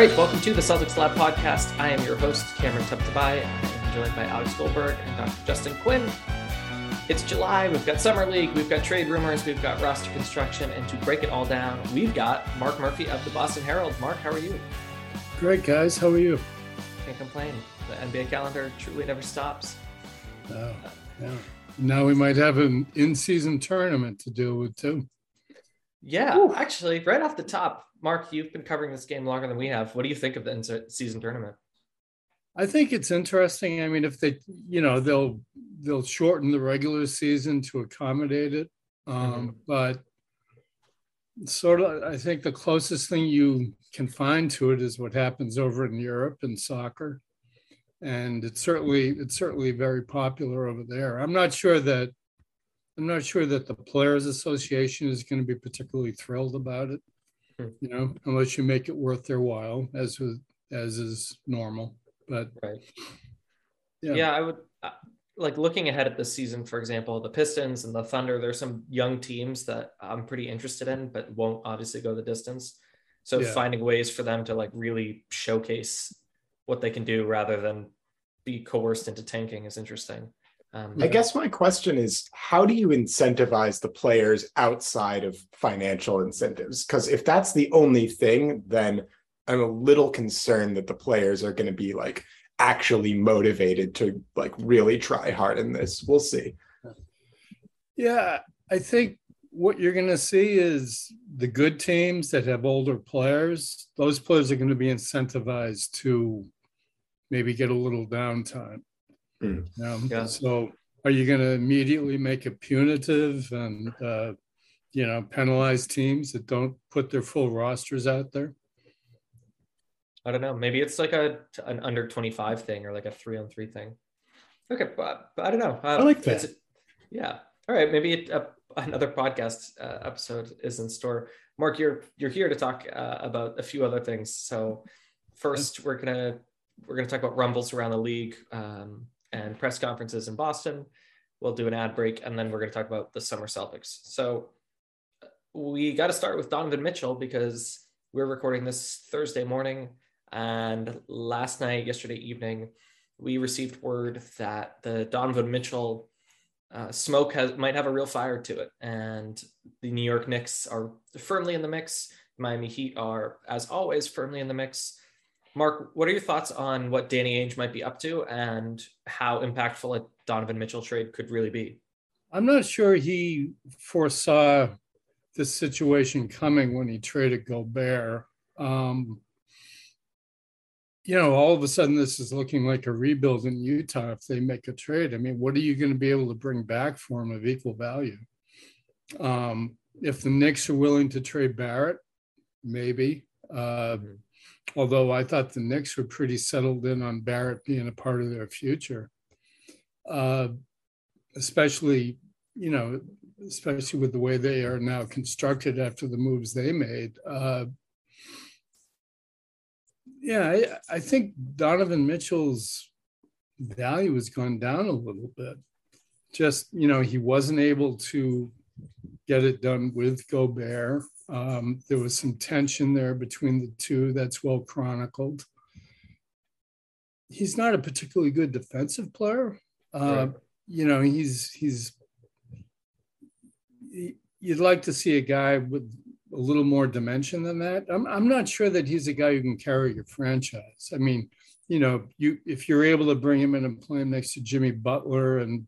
Right, welcome to the Celtics Lab podcast. I am your host, Cameron Tabatabaie. I'm joined by Alex Goldberg and Dr. Justin Quinn. It's July. We've got Summer League, we've got trade rumors, we've got roster construction, and to break it all down, we've got Mark Murphy of the Boston Herald. Mark, how are you? Great, guys. How are you? Can't complain. The NBA calendar truly never stops. Oh, yeah. Now we might have an in-season tournament to deal with too. Yeah, Ooh. actually, right off the top, Mark, you've been covering this game longer than we have. What do you think of the in-season tournament? I think it's interesting. I mean, if they, you know, they'll they'll shorten the regular season to accommodate it, um, mm-hmm. but sort of, I think the closest thing you can find to it is what happens over in Europe in soccer, and it's certainly it's certainly very popular over there. I'm not sure that I'm not sure that the Players Association is going to be particularly thrilled about it, mm-hmm. you know, unless you make it worth their while, as with as is normal. But right. Yeah. yeah, I would uh, like looking ahead at this season, for example, the Pistons and the Thunder, there's some young teams that I'm pretty interested in, but won't obviously go the distance. So yeah. finding ways for them to like really showcase what they can do rather than be coerced into tanking is interesting. Um, I guess my question is how do you incentivize the players outside of financial incentives? Because if that's the only thing, then I'm a little concerned that the players are going to be like actually motivated to like really try hard in this. We'll see. Yeah, I think what you're going to see is the good teams that have older players, those players are going to be incentivized to maybe get a little downtime. Mm. Um, yeah. So are you going to immediately make it punitive and, uh, you know, penalize teams that don't put their full rosters out there? I don't know. Maybe it's like a an under 25 thing or like a three on three thing. Okay, but, but I don't know. Uh, I like that. Yeah. All right. Maybe it, uh, another podcast uh, episode is in store. Mark, you're you're here to talk uh, about a few other things. So first, we're gonna we're gonna talk about rumbles around the league um, and press conferences in Boston. We'll do an ad break, and then we're gonna talk about the summer Celtics. So we got to start with Donovan Mitchell because we're recording this Thursday morning. And last night, yesterday evening, we received word that the Donovan Mitchell uh, smoke has might have a real fire to it, and the New York Knicks are firmly in the mix. Miami Heat are, as always, firmly in the mix. Mark, what are your thoughts on what Danny Ainge might be up to and how impactful a Donovan Mitchell trade could really be? I'm not sure he foresaw this situation coming when he traded Gobert. Um, you know, all of a sudden this is looking like a rebuild in Utah if they make a trade. I mean, what are you going to be able to bring back for him of equal value? Um, if the Knicks are willing to trade Barrett, maybe. Uh, mm-hmm. Although I thought the Knicks were pretty settled in on Barrett being a part of their future, uh, especially you know, especially with the way they are now constructed after the moves they made. Uh, yeah, I, I think Donovan Mitchell's value has gone down a little bit. Just, you know, he wasn't able to get it done with Gobert. Um, there was some tension there between the two that's well chronicled. He's not a particularly good defensive player. Uh, right. You know, he's he's. You'd like to see a guy with a little more dimension than that. I'm, I'm not sure that he's a guy who can carry your franchise. I mean, you know, you if you're able to bring him in and play him next to Jimmy Butler and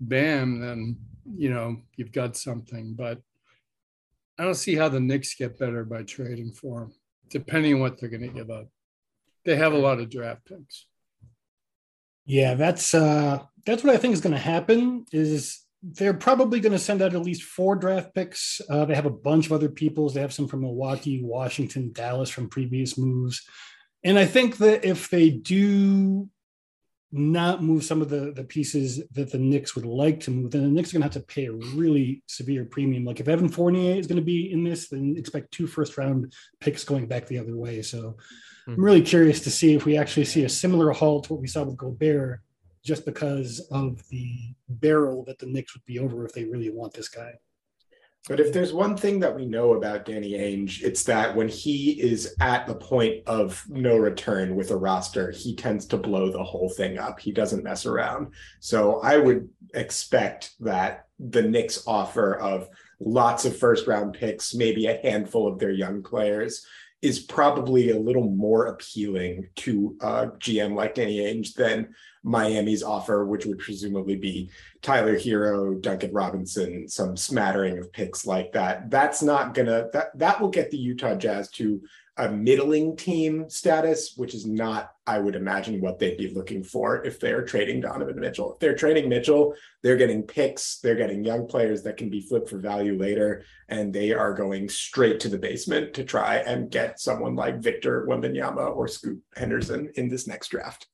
Bam, then you know you've got something. But I don't see how the Knicks get better by trading for him, depending on what they're going to give up. They have a lot of draft picks. Yeah, that's uh that's what I think is going to happen. Is they're probably going to send out at least four draft picks. Uh, they have a bunch of other peoples. They have some from Milwaukee, Washington, Dallas from previous moves. And I think that if they do not move some of the, the pieces that the Knicks would like to move, then the Knicks are going to have to pay a really severe premium. Like if Evan Fournier is going to be in this, then expect two first round picks going back the other way. So mm-hmm. I'm really curious to see if we actually see a similar haul to what we saw with Gobert just because of the barrel that the Knicks would be over if they really want this guy. But if there's one thing that we know about Danny Ainge, it's that when he is at the point of no return with a roster, he tends to blow the whole thing up. He doesn't mess around. So I would expect that the Knicks offer of lots of first round picks, maybe a handful of their young players, is probably a little more appealing to uh, a GM like Danny Ainge than Miami's offer, which would presumably be Tyler Herro, Duncan Robinson, some smattering of picks like that. That's not gonna that that will get the Utah Jazz to a middling team status, which is not, I would imagine, what they'd be looking for if they're trading Donovan Mitchell. If they're trading Mitchell, they're getting picks, they're getting young players that can be flipped for value later, and they are going straight to the basement to try and get someone like Victor Wembanyama or Scoot Henderson in this next draft.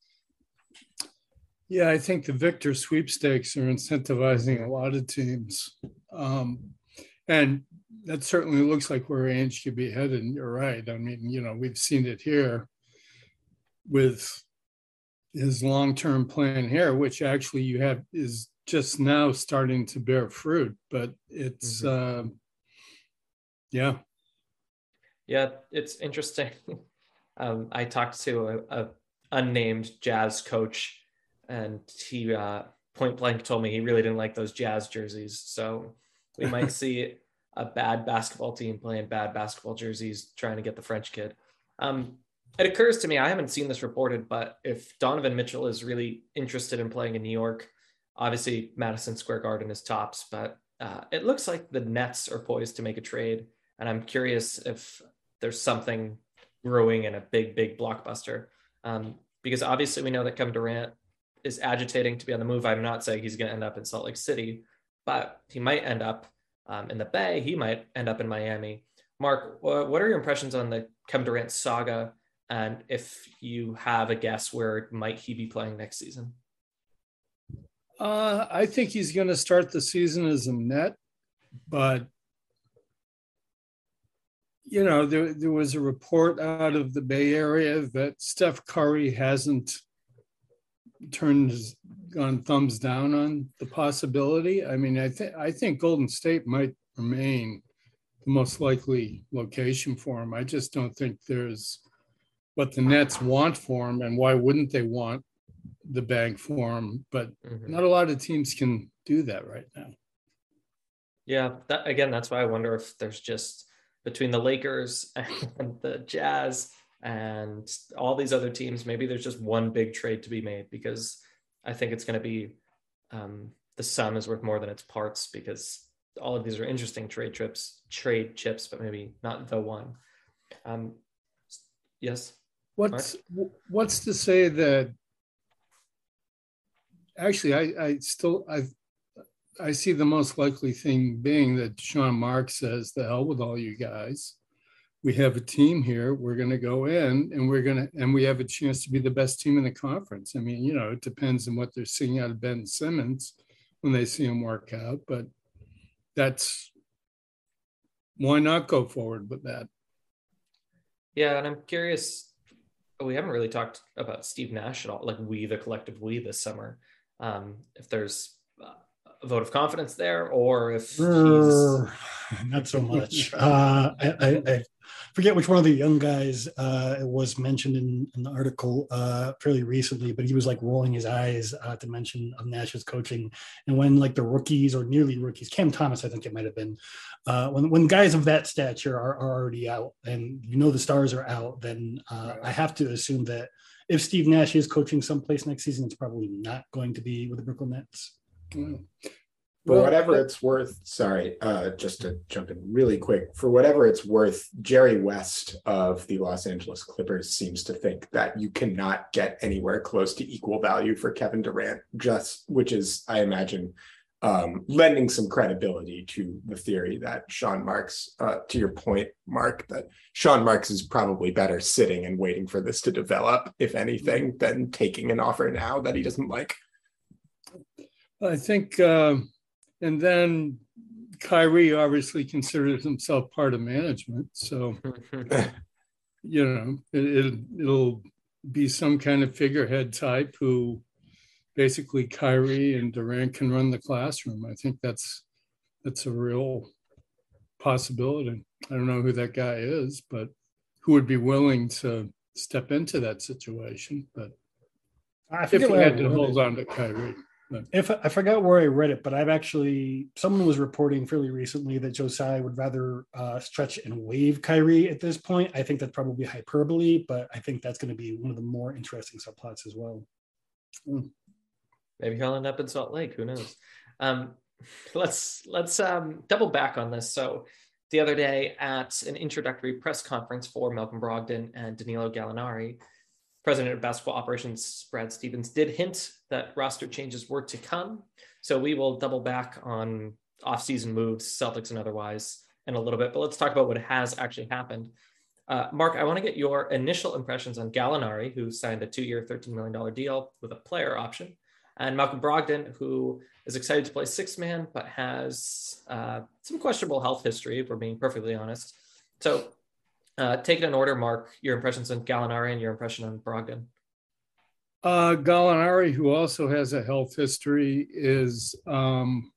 Yeah, I think the Victor sweepstakes are incentivizing a lot of teams. Um, and that certainly looks like where Ainge should be headed. You're right. I mean, you know, we've seen it here with his long-term plan here, which actually you have is just now starting to bear fruit. But it's, mm-hmm. uh, yeah, yeah, it's interesting. um, I talked to a, a unnamed jazz coach and he uh, point blank told me he really didn't like those Jazz jerseys. So we might see a bad basketball team playing bad basketball jerseys trying to get the French kid. Um, it occurs to me, I haven't seen this reported, but if Donovan Mitchell is really interested in playing in New York, obviously Madison Square Garden is tops, but uh, it looks like the Nets are poised to make a trade. And I'm curious if there's something brewing in a big, big blockbuster. Um, because obviously we know that Kevin Durant is agitating to be on the move. I'm not saying he's going to end up in Salt Lake City, but he might end up um, in the Bay. He might end up in Miami. Mark, what are your impressions on the Kevin Durant saga? And if you have a guess, where might he be playing next season? Uh, I think he's going to start the season as a net, but you know, there, there was a report out of the Bay Area that Steph Curry hasn't turned gone thumbs down on the possibility. I mean, I think I think Golden State might remain the most likely location for him. I just don't think there's what the Nets want for him, and why wouldn't they want the bank for him? But mm-hmm. not a lot of teams can do that right now. Yeah, that again, that's why I wonder if there's just between the Lakers and the Jazz and all these other teams, maybe there's just one big trade to be made because I think it's going to be um, the sum is worth more than its parts because all of these are interesting trade trips, trade chips, but maybe not the one. Um, yes. What's Mark? what's to say that? Actually, I, I still I I see the most likely thing being that Sean Mark says, "The hell with all you guys." We have a team here. We're going to go in and we're going to, and we have a chance to be the best team in the conference. I mean, you know, it depends on what they're seeing out of Ben Simmons when they see him work out, but that's why not go forward with that? Yeah. And I'm curious, we haven't really talked about Steve Nash at all, like we, the collective we this summer. Um, if there's a vote of confidence there, or if he's... not so much. uh, I, I, I, forget which one of the young guys uh, was mentioned in, in the article uh, fairly recently, but he was like rolling his eyes uh, the mention of Nash's coaching. And when like the rookies or nearly rookies, Cam Thomas, I think it might have been, uh, when when guys of that stature are, are already out, and you know the stars are out, then uh, I have to assume that if Steve Nash is coaching someplace next season, it's probably not going to be with the Brooklyn Nets. Well, For Well, whatever it's worth, sorry, uh, just to jump in really quick, for whatever it's worth, Jerry West of the Los Angeles Clippers seems to think that you cannot get anywhere close to equal value for Kevin Durant, just which is, I imagine, um, lending some credibility to the theory that Sean Marks, uh, to your point, Mark, that Sean Marks is probably better sitting and waiting for this to develop, if anything, than taking an offer now that he doesn't like. I think, uh, and then Kyrie obviously considers himself part of management. So, you know, it, it, it'll be some kind of figurehead type who basically Kyrie and Durant can run the classroom. I think that's that's a real possibility. I don't know who that guy is, but who would be willing to step into that situation. But I if forget he where I had to hold on to Kyrie. If I forgot where I read it, but I've actually someone was reporting fairly recently that Joe Tsai would rather uh, stretch and waive Kyrie at this point. I think that's probably hyperbole, but I think that's going to be one of the more interesting subplots as well. Maybe he'll end up in Salt Lake. Who knows? Um, let's let's um, double back on this. So the other day at an introductory press conference for Malcolm Brogdon and Danilo Gallinari, President of Basketball Operations Brad Stevens did hint that roster changes were to come. So we will double back on off-season moves, Celtics and otherwise, in a little bit. But let's talk about what has actually happened. Uh, Mark, I want to get your initial impressions on Gallinari, who signed a two-year, $13 million deal with a player option and Malcolm Brogdon, who is excited to play six man, but has uh, some questionable health history, if we're being perfectly honest. So, uh, take it in order, Mark, your impressions on Gallinari and your impression on Brogdon. Uh, Gallinari, who also has a health history, is um,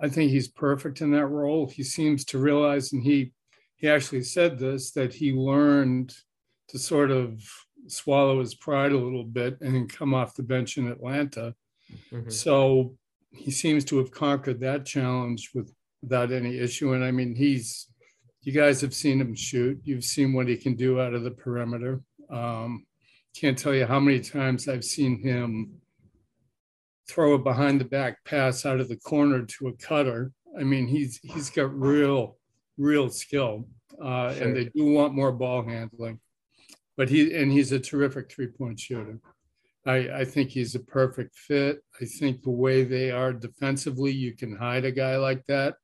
I think he's perfect in that role. He seems to realize, and he he actually said this that he learned to sort of swallow his pride a little bit and come off the bench in Atlanta. Mhm. So he seems to have conquered that challenge with without any issue. And I mean, he's you guys have seen him shoot. You've seen what he can do out of the perimeter. Um, can't tell you how many times I've seen him throw a behind the back pass out of the corner to a cutter. I mean, he's he's got real, real skill, uh, Sure. and they do want more ball handling. But he and he's a terrific three point shooter. I, I think he's a perfect fit. I think the way they are defensively, you can hide a guy like that.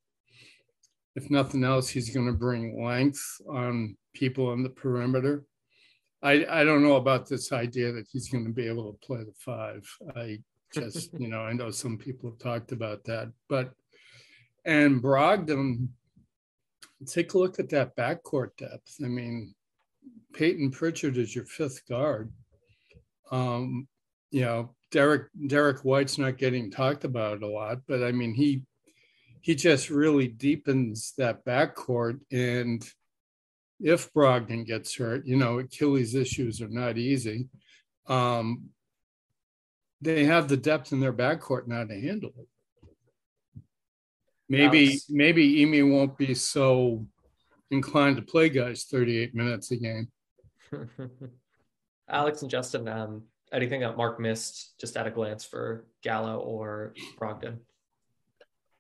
If nothing else, he's going to bring length on people on the perimeter. I, I don't know about this idea that he's going to be able to play the five. I just, you know, I know some people have talked about that, but and Brogdon, take a look at that backcourt depth. I mean, Peyton Pritchard is your fifth guard. Um, you know, Derek Derek White's not getting talked about a lot, but I mean he he just really deepens that backcourt. And if Brogdon gets hurt, you know, Achilles issues are not easy. Um, they have the depth in their backcourt now to handle it. Maybe Alex. maybe Ime won't be so inclined to play guys 38 minutes a game. Alex and Justin, um, anything that Mark missed just at a glance for Gallo or Brogdon?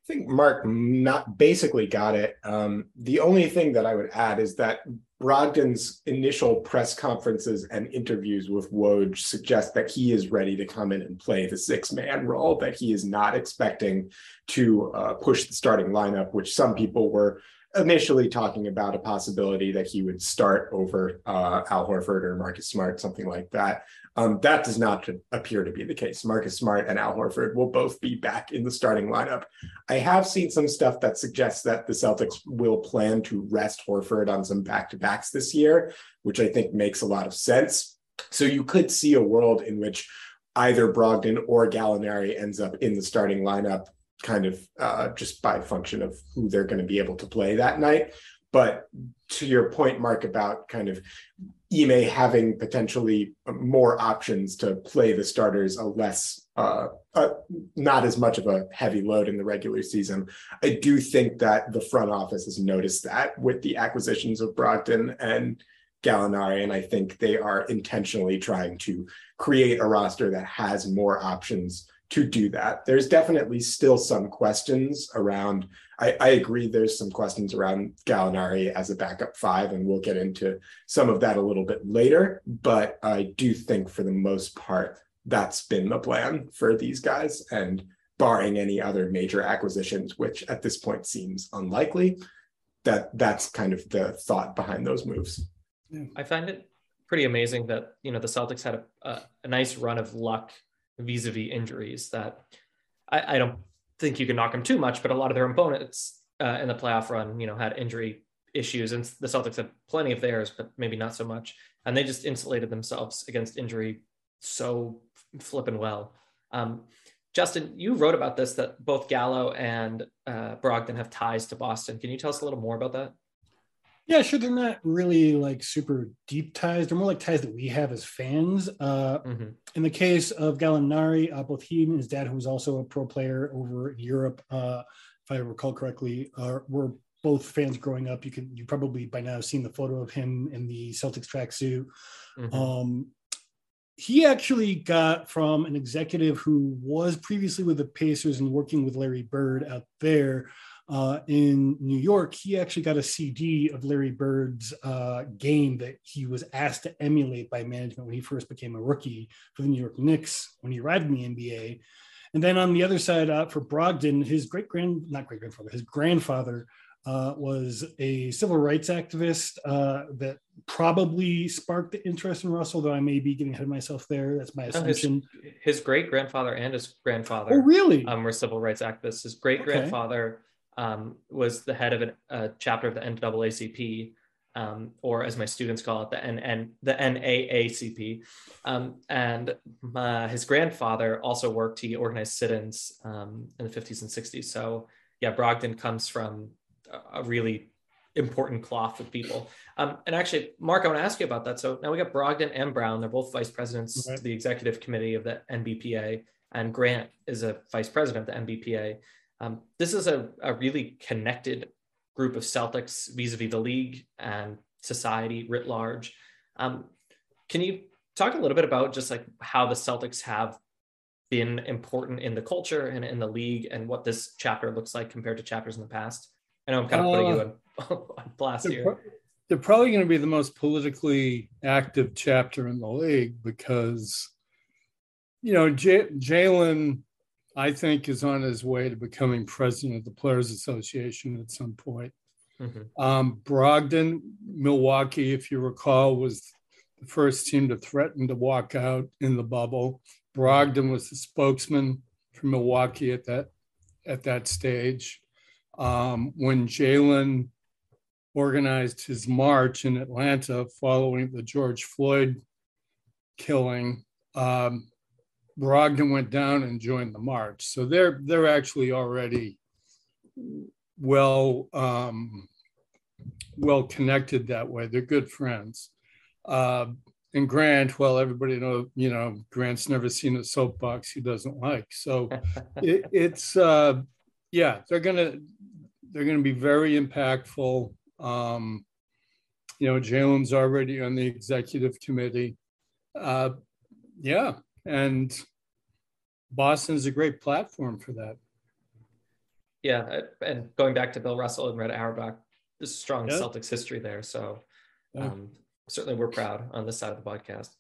I think Mark not basically got it. Um, the only thing that I would add is that Brogdon's initial press conferences and interviews with Woj suggest that he is ready to come in and play the six man role, that he is not expecting to uh, push the starting lineup, which some people were initially talking about a possibility that he would start over uh, Al Horford or Marcus Smart, something like that. Um, that does not appear to be the case. Marcus Smart and Al Horford will both be back in the starting lineup. I have seen some stuff that suggests that the Celtics will plan to rest Horford on some back to backs this year, which I think makes a lot of sense. So you could see a world in which either Brogdon or Gallinari ends up in the starting lineup, kind of uh, just by function of who they're going to be able to play that night. But to your point, Mark, about kind of Ime having potentially more options to play the starters a less uh, not as much of a heavy load in the regular season. I do think that the front office has noticed that with the acquisitions of Brogdon and Gallinari, and I think they are intentionally trying to create a roster that has more options to do that. There's definitely still some questions around. I, I, agree. There's some questions around Gallinari as a backup five, and we'll get into some of that a little bit later. But I do think, for the most part, that's been the plan for these guys, and barring any other major acquisitions, which at this point seems unlikely, that that's kind of the thought behind those moves. I find it pretty amazing that you know the Celtics had a, a, a nice run of luck vis-a-vis injuries that I, I, don't think you can knock them too much, but a lot of their opponents uh, in the playoff run, you know, had injury issues, and the Celtics had plenty of theirs, but maybe not so much, and they just insulated themselves against injury so flipping well. Um, Justin, you wrote about this that both Gallo and uh, Brogdon have ties to Boston. Can you tell us a little more about that? Yeah, sure. They're not really like super deep ties. They're more like ties that we have as fans. Uh, mm-hmm. In the case of Gallinari, uh, both he and his dad, who was also a pro player over in Europe, uh, if I recall correctly, were both fans growing up. You can you probably by now have seen the photo of him in the Celtics tracksuit. Mm-hmm. Um, he actually got from an executive who was previously with the Pacers and working with Larry Bird out there uh, in New York, he actually got a CD of Larry Bird's uh, game that he was asked to emulate by management when he first became a rookie for the New York Knicks when he arrived in the NBA. And then on the other side, uh, for Brogdon, his great grand, not great grandfather, his grandfather uh, was a civil rights activist uh, that probably sparked the interest in Russell, though I may be getting ahead of myself there. That's my assumption. No, his, his great grandfather and his grandfather oh, really? Um, were civil rights activists. His great grandfather. Um, was the head of an, a chapter of the NAACP, um, or as my students call it, the NN, the NAACP. Um, and his grandfather also worked. He organized sit-ins um, in the 50s and 60s. So yeah, Brogdon comes from a really important cloth of people. Um, and actually, Mark, I want to ask you about that. So now we got Brogdon and Brown. They're both vice presidents okay. to the executive committee of the NBPA, and Grant is a vice president of the NBPA. Um, this is a, a really connected group of Celtics vis-a-vis the league and society writ large. Um, can you talk a little bit about just like how the Celtics have been important in the culture and in the league and what this chapter looks like compared to chapters in the past? I know I'm kind of putting uh, you on, on blast they're here. Pro- they're probably going to be the most politically active chapter in the league because, you know, J- Jaylen I think is on his way to becoming president of the Players Association at some point. Mm-hmm. Um, Brogdon, Milwaukee, if you recall, was the first team to threaten to walk out in the bubble. Brogdon was the spokesman for Milwaukee at that at that stage. Um, when Jaylen organized his march in Atlanta following the George Floyd killing, um, Brogdon went down and joined the march. So they're they're actually already well um, well connected that way. They're good friends. Uh, and Grant, well, everybody know you know Grant's never seen a soapbox he doesn't like. So it, it's uh, yeah, they're gonna they're gonna be very impactful. Um, you know, Jaylen's already on the executive committee. Uh, yeah, and Boston is a great platform for that. Yeah, and going back to Bill Russell and Red Auerbach, there's strong yep. Celtics history there. So um, certainly we're proud on this side of the podcast.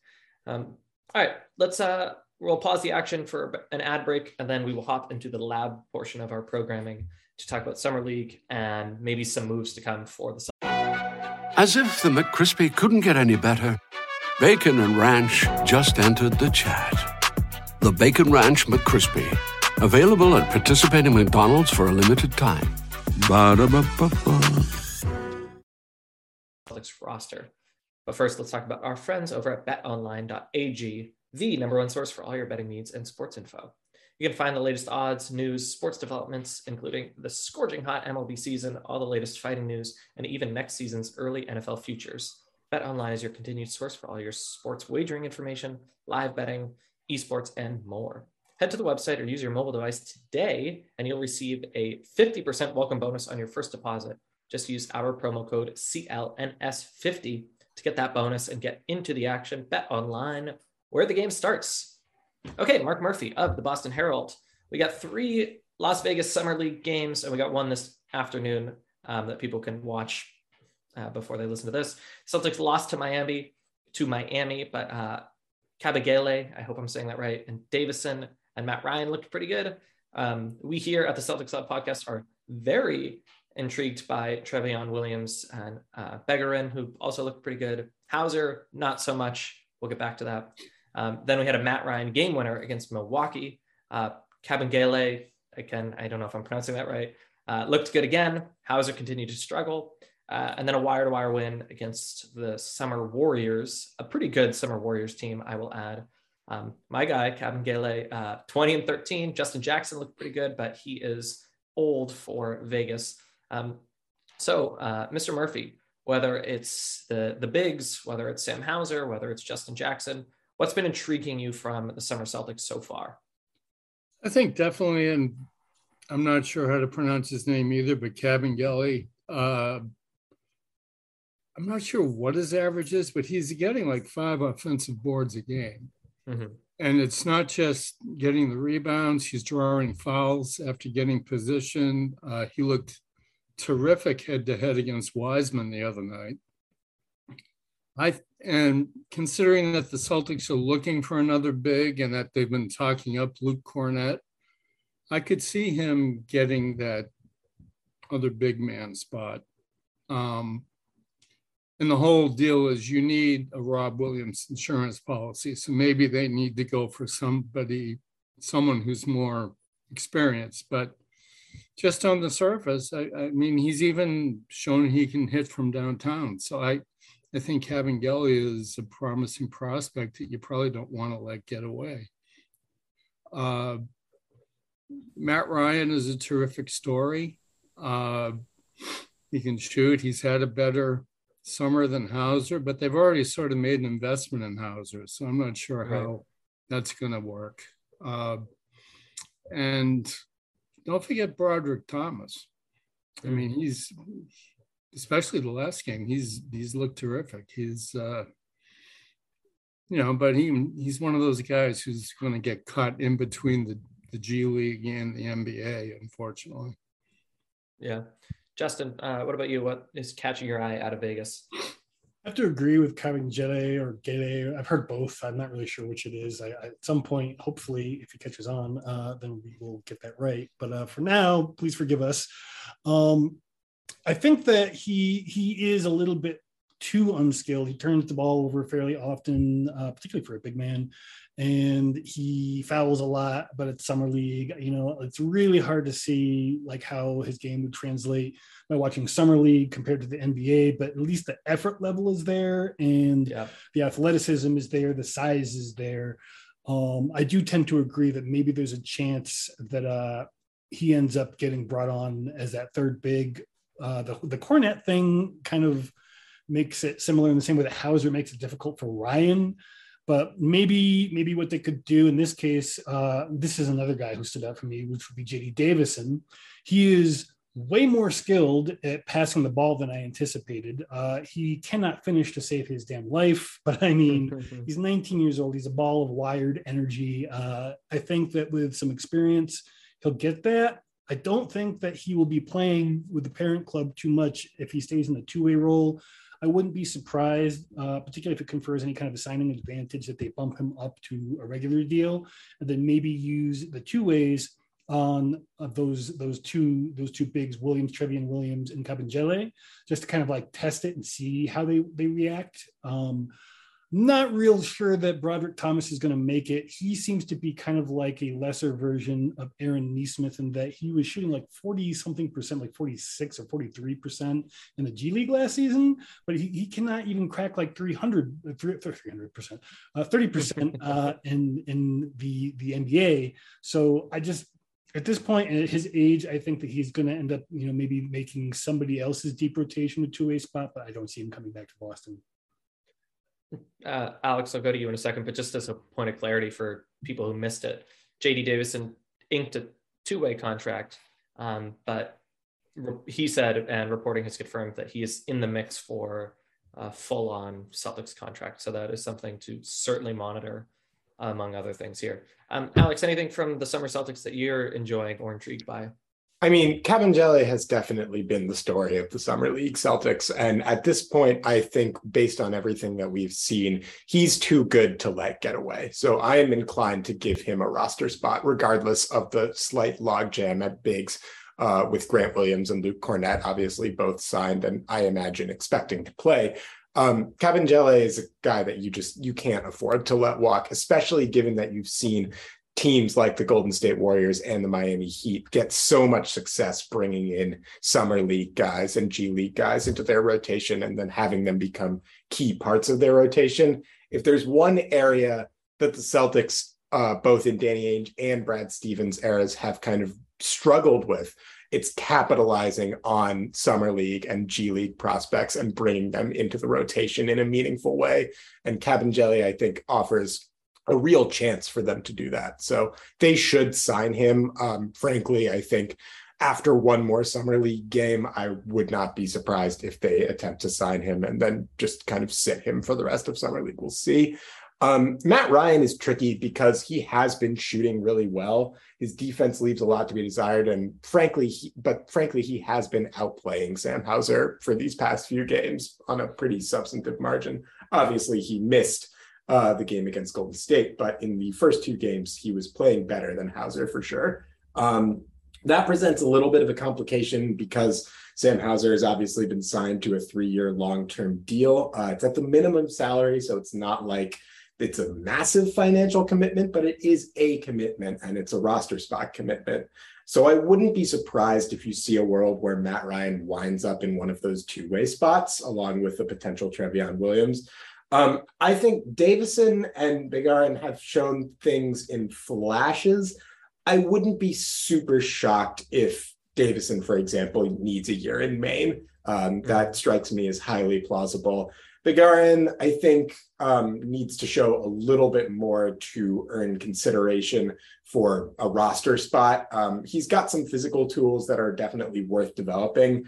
Um, all right, let's uh, we'll pause the action for an ad break, and then we will hop into the lab portion of our programming to talk about summer league and maybe some moves to come for the. Summer. As if the McCrispy couldn't get any better, Bacon and Ranch just entered the chat. The Bacon Ranch McCrispy. Available at participating McDonald's for a limited time. Ba-da-ba-ba-ba. roster. But first, let's talk about our friends over at betonline.ag, the number one source for all your betting needs and sports info. You can find the latest odds, news, sports developments, including the scorching hot MLB season, all the latest fighting news, and even next season's early NFL futures. BetOnline is your continued source for all your sports wagering information, live betting, esports, and more. Head to the website or use your mobile device today, and you'll receive a 50% welcome bonus on your first deposit. Just use our promo code CLNS50 to get that bonus and get into the action. Bet online where the game starts. Okay, Mark Murphy of the Boston Herald. We got three Las Vegas Summer League games, and we got one this afternoon um, that people can watch uh, before they listen to this. Celtics lost to Miami, to Miami, but uh, Kabengele, I hope I'm saying that right, and Davison and Matt Ryan looked pretty good. Um, we here at the Celtics Club podcast are very intrigued by Trevion Williams and uh, Begarin, who also looked pretty good. Hauser, not so much. We'll get back to that. Um, then we had a Matt Ryan game winner against Milwaukee. Uh, Kabengele, again, I don't know if I'm pronouncing that right, uh, looked good again. Hauser continued to struggle. Uh, and then a wire to wire win against the Summer Warriors, a pretty good Summer Warriors team, I will add. Um, my guy, Kabengele, uh, 20 and 13. Justin Jackson looked pretty good, but he is old for Vegas. Um, so, uh, Mr. Murphy, whether it's the, the bigs, whether it's Sam Hauser, whether it's Justin Jackson, what's been intriguing you from the Summer Celtics so far? I think definitely, and I'm not sure how to pronounce his name either, but Kabengele. Uh, I'm not sure what his average is, but he's getting like five offensive boards a game. Mm-hmm. And it's not just getting the rebounds, he's drawing fouls after getting position. Uh, he looked terrific head to head against Wiseman the other night. I and considering that the Celtics are looking for another big and that they've been talking up Luke Kornet, I could see him getting that other big man spot. Um, and the whole deal is you need a Rob Williams insurance policy. So maybe they need to go for somebody, someone who's more experienced. But just on the surface, I, I mean, he's even shown he can hit from downtown. So I, I think Kabengele is a promising prospect that you probably don't want to let get away. Uh, Matt Ryan is a terrific story. Uh, he can shoot. He's had a better summer than Hauser, but they've already sort of made an investment in Hauser. So I'm not sure right. how that's going to work. Uh, and don't forget Broderick Thomas. I mean, mm-hmm. he's especially the last game. He's he's looked terrific. He's uh, you know, but he he's one of those guys who's going to get caught in between the the G League and the NBA, unfortunately. Yeah. Justin, uh, what about you? What is catching your eye out of Vegas? I have to agree with Kabengele or Gele. I've heard both. I'm not really sure which it is. I, I, at some point, hopefully, if he catches on, uh, then we will get that right. But uh, for now, please forgive us. Um, I think that he he is a little bit too unskilled. He turns the ball over fairly often, uh, particularly for a big man and he fouls a lot but it's summer league you know it's really hard to see like how his game would translate by watching summer league compared to the nba but at least the effort level is there and yeah. the athleticism is there the size is there um, i do tend to agree that maybe there's a chance that uh, he ends up getting brought on as that third big uh, the, the Kornet thing kind of makes it similar in the same way that hauser makes it difficult for ryan but maybe maybe what they could do in this case, uh, this is another guy who stood out for me, which would be JD Davison. He is way more skilled at passing the ball than I anticipated. Uh, he cannot finish to save his damn life, but I mean, he's 19 years old. He's a ball of wired energy. Uh, I think that with some experience, he'll get that. I don't think that he will be playing with the parent club too much if he stays in the two way role. I wouldn't be surprised, uh, particularly if it confers any kind of signing advantage, that they bump him up to a regular deal, and then maybe use the two ways on uh, those those two those two bigs, Williams, Trevion Williams, and Kabengele, just to kind of like test it and see how they they react. Um, not real sure that Broderick Thomas is going to make it. He seems to be kind of like a lesser version of Aaron Nesmith in that he was shooting like 40 something percent, like 46 or 43 percent in the G League last season, but he, he cannot even crack like 300, 300 percent, uh, 30 percent uh, in in the the NBA. So I just at this point at his age, I think that he's going to end up, you know, maybe making somebody else's deep rotation a two way spot, but I don't see him coming back to Boston uh, Alex, I'll go to you in a second, but just as a point of clarity for people who missed it, JD Davison inked a two way contract, um, but re- he said, and reporting has confirmed that he is in the mix for a full on Celtics contract. So that is something to certainly monitor among other things here. Um, Alex, anything from the summer Celtics that you're enjoying or intrigued by? I mean, Kabengele has definitely been the story of the Summer League Celtics. And at this point, I think based on everything that we've seen, he's too good to let get away. So I am inclined to give him a roster spot, regardless of the slight logjam at bigs uh, with Grant Williams and Luke Kornet, obviously both signed and I imagine expecting to play. Um, Kabengele is a guy that you just you can't afford to let walk, especially given that you've seen teams like the Golden State Warriors and the Miami Heat get so much success bringing in summer league guys and G League guys into their rotation and then having them become key parts of their rotation. If there's one area that the Celtics, uh, both in Danny Ainge and Brad Stevens eras, have kind of struggled with, it's capitalizing on summer league and G League prospects and bringing them into the rotation in a meaningful way. And Kabengele, I think, offers a real chance for them to do that. So they should sign him. Um, frankly, I think after one more summer league game, I would not be surprised if they attempt to sign him and then just kind of sit him for the rest of summer league. We'll see. Um, Matt Ryan is tricky because he has been shooting really well. His defense leaves a lot to be desired, and frankly, he, but frankly, he has been outplaying Sam Hauser for these past few games on a pretty substantive margin. Obviously, he missed uh, the game against Golden State. But in the first two games, he was playing better than Hauser for sure. Um, that presents a little bit of a complication because Sam Hauser has obviously been signed to a three-year long-term deal. Uh, it's at the minimum salary, so it's not like it's a massive financial commitment, but it is a commitment and it's a roster spot commitment. So I wouldn't be surprised if you see a world where Matt Ryan winds up in one of those two-way spots along with the potential Trevion Williams. Um, I think Davison and Begarin have shown things in flashes. I wouldn't be super shocked if Davison, for example, needs a year in Maine. Um, that strikes me as highly plausible. Begarin, I think, um, needs to show a little bit more to earn consideration for a roster spot. Um, he's got some physical tools that are definitely worth developing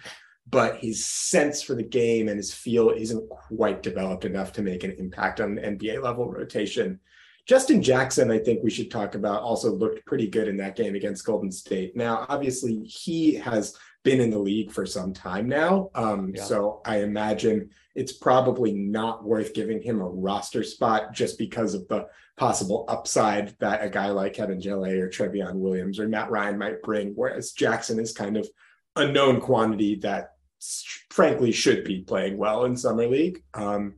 but his sense for the game and his feel isn't quite developed enough to make an impact on NBA level rotation. Justin Jackson, I think we should talk about, also looked pretty good in that game against Golden State. Now, obviously, he has been in the league for some time now. Um, yeah. So I imagine it's probably not worth giving him a roster spot just because of the possible upside that a guy like Kevin Kabengele or Trevion Williams or Matt Ryan might bring, whereas Jackson is kind of a known quantity that frankly should be playing well in summer league. Um,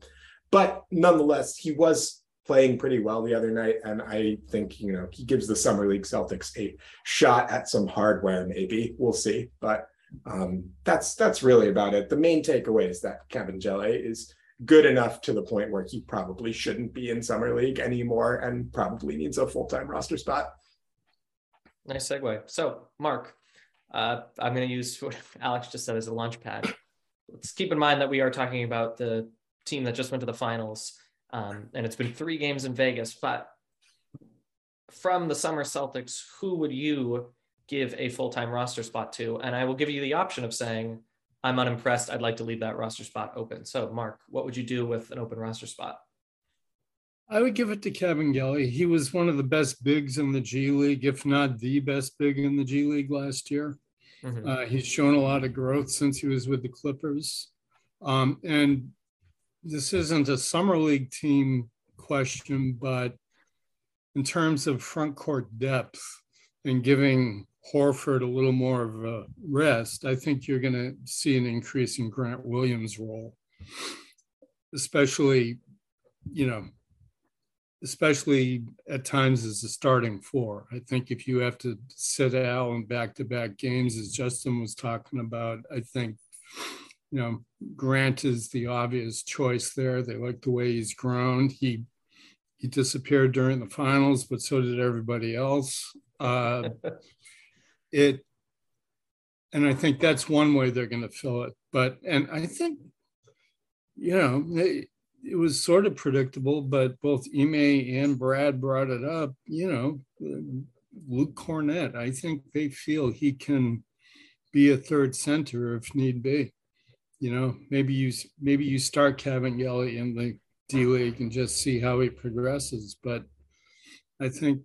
but nonetheless, he was playing pretty well the other night, and I think you know he gives the summer league Celtics a shot at some hardware. Maybe we'll see, but um, that's that's really about it. The main takeaway is that Kabengele is good enough to the point where he probably shouldn't be in summer league anymore, and probably needs a full time roster spot. Nice segue. So, Mark, uh, I'm going to use what Alex just said as a launch pad. Let's keep in mind that we are talking about the team that just went to the finals, um, and it's been three games in Vegas. But from the summer Celtics, who would you give a full time roster spot to? And I will give you the option of saying, I'm unimpressed. I'd like to leave that roster spot open. So, Mark, what would you do with an open roster spot? I would give it to Kabengele. He was one of the best bigs in the G League, if not the best big in the G League last year. Mm-hmm. Uh, he's shown a lot of growth since he was with the Clippers. Um, and this isn't a summer league team question, but in terms of front court depth and giving Horford a little more of a rest, I think you're going to see an increase in Grant Williams' role, especially, you know, especially at times as a starting four. I think if you have to sit out in back-to-back games, as Justin was talking about, I think you know Grant is the obvious choice there. They like the way he's grown. He he disappeared during the finals, but so did everybody else. Uh, it and I think that's one way they're going to fill it. But and I think you know it was sort of predictable, but both Ime and Brad brought it up. You know, Luke Kornet, I think they feel he can be a third center if need be. You know, maybe you maybe you start Kabengele in the D League and just see how he progresses. But I think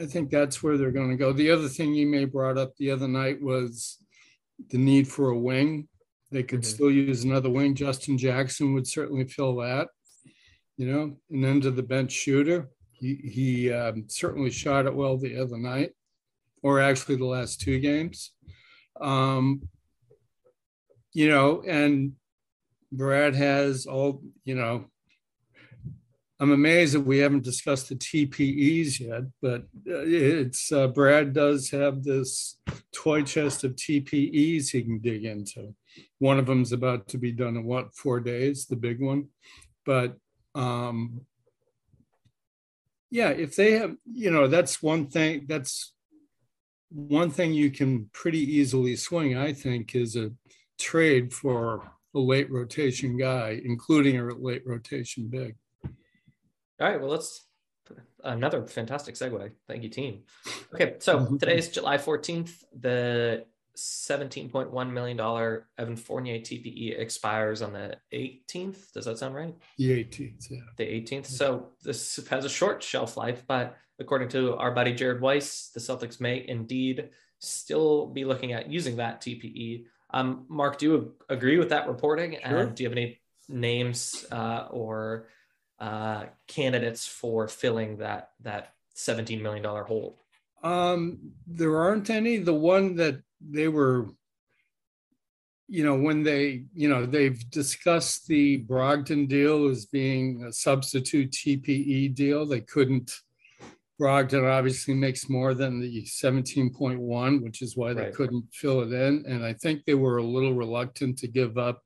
I think that's where they're going to go. The other thing may brought up the other night was the need for a wing. They could Mhm. still use another wing. Justin Jackson would certainly fill that. You know, an end of the bench shooter. He he um, certainly shot it well the other night, or actually the last two games. Um, you know, and Brad has all you know I'm amazed that we haven't discussed the TPEs yet, but uh, it's uh, Brad does have this toy chest of TPEs he can dig into. One of them's about to be done in what four days, the big one, but um, yeah, if they have, you know, that's one thing. That's one thing you can pretty easily swing. I think is a trade for a late rotation guy, including a late rotation big. All right, well, let's another fantastic segue. Thank you, team. Okay, so today is July 14th. The $17.1 million Evan Fournier TPE expires on the 18th. Does that sound right? The 18th, yeah. The 18th. So this has a short shelf life, but according to our buddy Jared Weiss, the Celtics may indeed still be looking at using that TPE. Um, Mark, do you agree with that reporting? Sure. And do you have any names uh, or uh, candidates for filling that that $17 million hole? Um, there aren't any. The one that they were, you know, when they, you know, they've discussed the Brogdon deal as being a substitute TPE deal. They couldn't. Brogdon obviously makes more than the 17.1, which is why they Right. couldn't fill it in. And I think they were a little reluctant to give up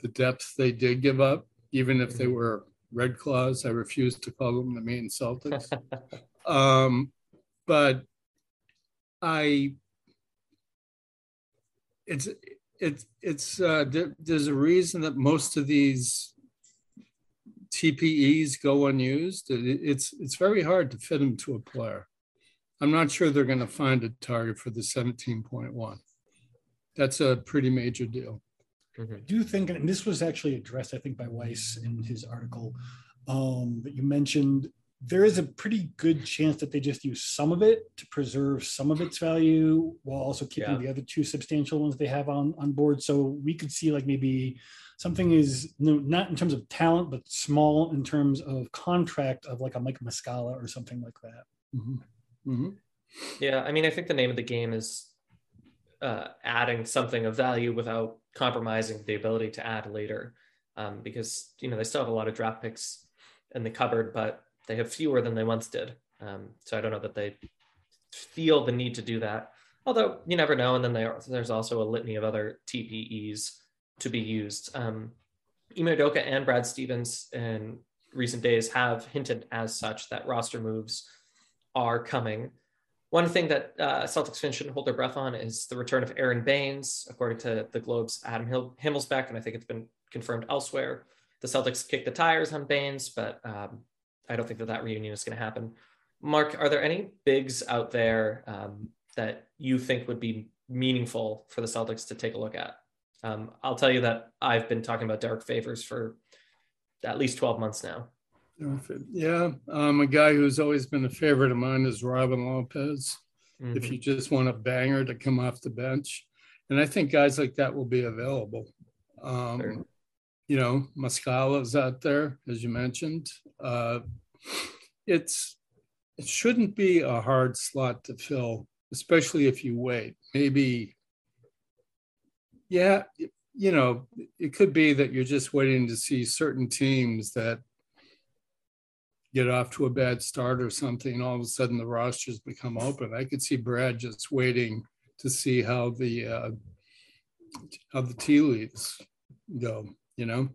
the depth they did give up, even if they Mhm. were Red Claws. I refuse to call them the Maine Celtics. um, but I, it's it's it's uh, there, there's a reason that most of these TPEs go unused. It- it's it's very hard to fit them to a player. I'm not sure they're going to find a target for the 17.1. That's a pretty major deal. Mhm. do think, and this was actually addressed, I think, by Weiss in his article um, that you mentioned. There is a pretty good chance that they just use some of it to preserve some of its value while also keeping Yeah. the other two substantial ones they have on on board. So we could see like maybe something is no, not in terms of talent, but small in terms of contract of like a Mike Muscala or something like that. Mhm. Mhm. Yeah, I mean, I think the name of the game is uh, adding something of value without compromising the ability to add later, um, because you know they still have a lot of draft picks in the cupboard, but they have fewer than they once did. Um, so I don't know that they feel the need to do that. Although you never know, and then there, there's also a litany of other TPEs to be used. Um, and Brad Stevens in recent days have hinted as such that roster moves are coming. One thing that uh, Celtics fans shouldn't hold their breath on is the return of Aron Baynes, according to the Globe's Adam Hill- Himmelsbach, and I think it's been confirmed elsewhere. The Celtics kicked the tires on Baynes, but um, I don't think that that reunion is going to happen. Mark, are there any bigs out there um, that you think would be meaningful for the Celtics to take a look at? Um, I'll tell you that I've been talking about Derrick Favors for at least 12 months now. Yeah, um, a guy who's always been a favorite of mine is Robin Lopez. If Mhm. you just want a banger to come off the bench, and I think guys like that will be available. Um, Sure. You know, Muscala's out there, as you mentioned. Uh, it's it shouldn't be a hard slot to fill, especially if you wait. Maybe, yeah, you know, it could be that you're just waiting to see certain teams that get off to a bad start or something, all of a sudden the rosters become open. I could see Brad just waiting to see how the uh, how the tea leaves go. You know,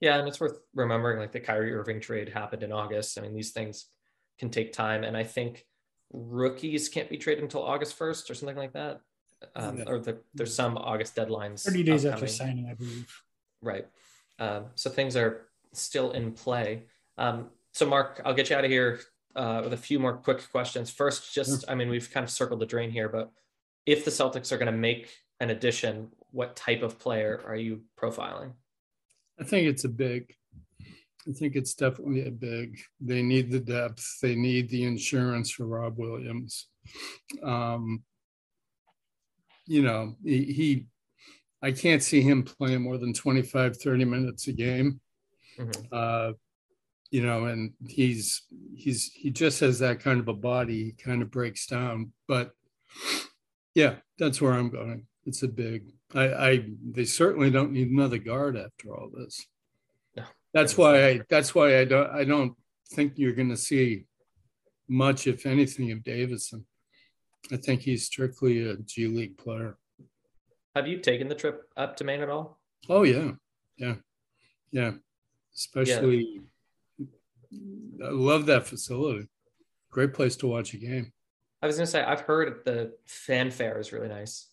Yeah, and it's worth remembering like the Kyrie Irving trade happened in August. I mean, these things can take time, and I think rookies can't be traded until August first or something like that. Um, Yeah. Or the, there's some August deadlines. 30 days after signing, I believe. Right. Um, so things are still in play. Um, so Mark, I'll get you out of here uh, with a few more quick questions. First, just I mean, we've kind of circled the drain here, but if the Celtics are going to make an addition, what type of player are you profiling? I think it's a big. I think it's definitely a big. They need the depth. They need the insurance for Rob Williams. Um, you know, he, he I can't see him playing more than 25, 30 minutes a game. Mhm. Uh, you know, and he's he's he just has that kind of a body, he kind of breaks down. But yeah, that's where I'm going. It's a big I, I they certainly don't need another guard after all this. No. That's why I that's why I don't I don't think you're gonna see much, if anything, of Davison. I think he's strictly a G League player. Have you taken the trip up to Maine at all? Oh yeah, yeah, yeah. Especially, I love that facility. Great place to watch a game. I was gonna say I've heard the fanfare is really nice.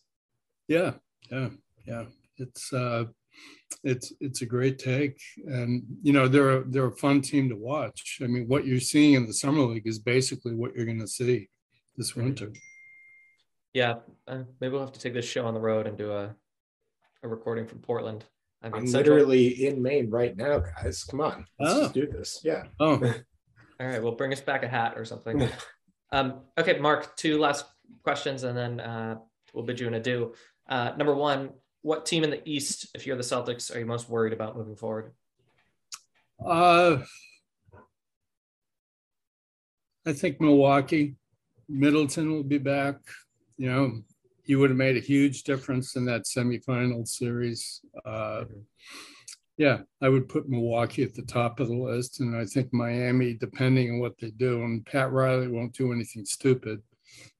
Yeah, yeah, yeah. It's uh, it's it's a great take, and you know they're a, they're a fun team to watch. I mean, what you're seeing in the summer league is basically what you're going to see this winter. Yeah, uh, maybe we'll have to take this show on the road and do a a recording from Portland. I mean, I'm Central- literally in Maine right now, guys. Come on, let's Oh. just do this. Yeah. Oh, All right, well, bring us back a hat or something. um, okay, Mark, two last questions, and then uh, we'll bid you an adieu. Uh, number one, what team in the East, if you're the Celtics, are you most worried about moving forward? uh, I think Milwaukee, Middleton will be back. You know, he would have made a huge difference in that semifinal series. Uh, yeah, I would put Milwaukee at the top of the list, and I think Miami, depending on what they do, and Pat Riley won't do anything stupid.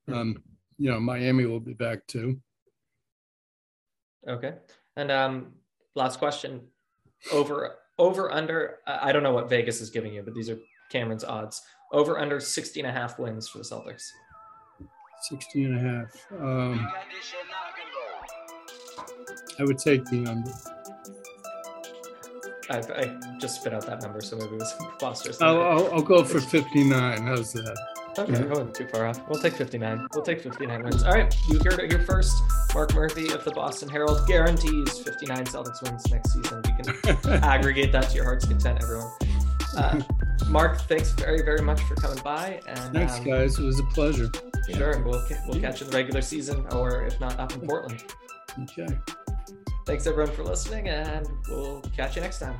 Um, you know, Miami will be back too. Okay, and um, last question, over over under. I don't know what Vegas is giving you, but these are Cameron's odds. Over under 60 and a half wins for the Celtics. 16 and a half. Um, I would take the under. I, I just spit out that number, so maybe it was preposterous. I'll, I'll, I'll go for 59. How's that? Okay, I wasn't too far off. We'll take 59. We'll take 59 wins. All right, you heard it here first. Mark Murphy of the Boston Herald guarantees 59 Celtics wins next season. We can aggregate that to your heart's content, everyone. Uh, Mark, thanks very, very much for coming by. And Thanks, um, guys. It was a pleasure. Sure, and we'll we'll catch you in the regular season, or if not, up in Portland. Okay. Thanks everyone for listening, and we'll catch you next time.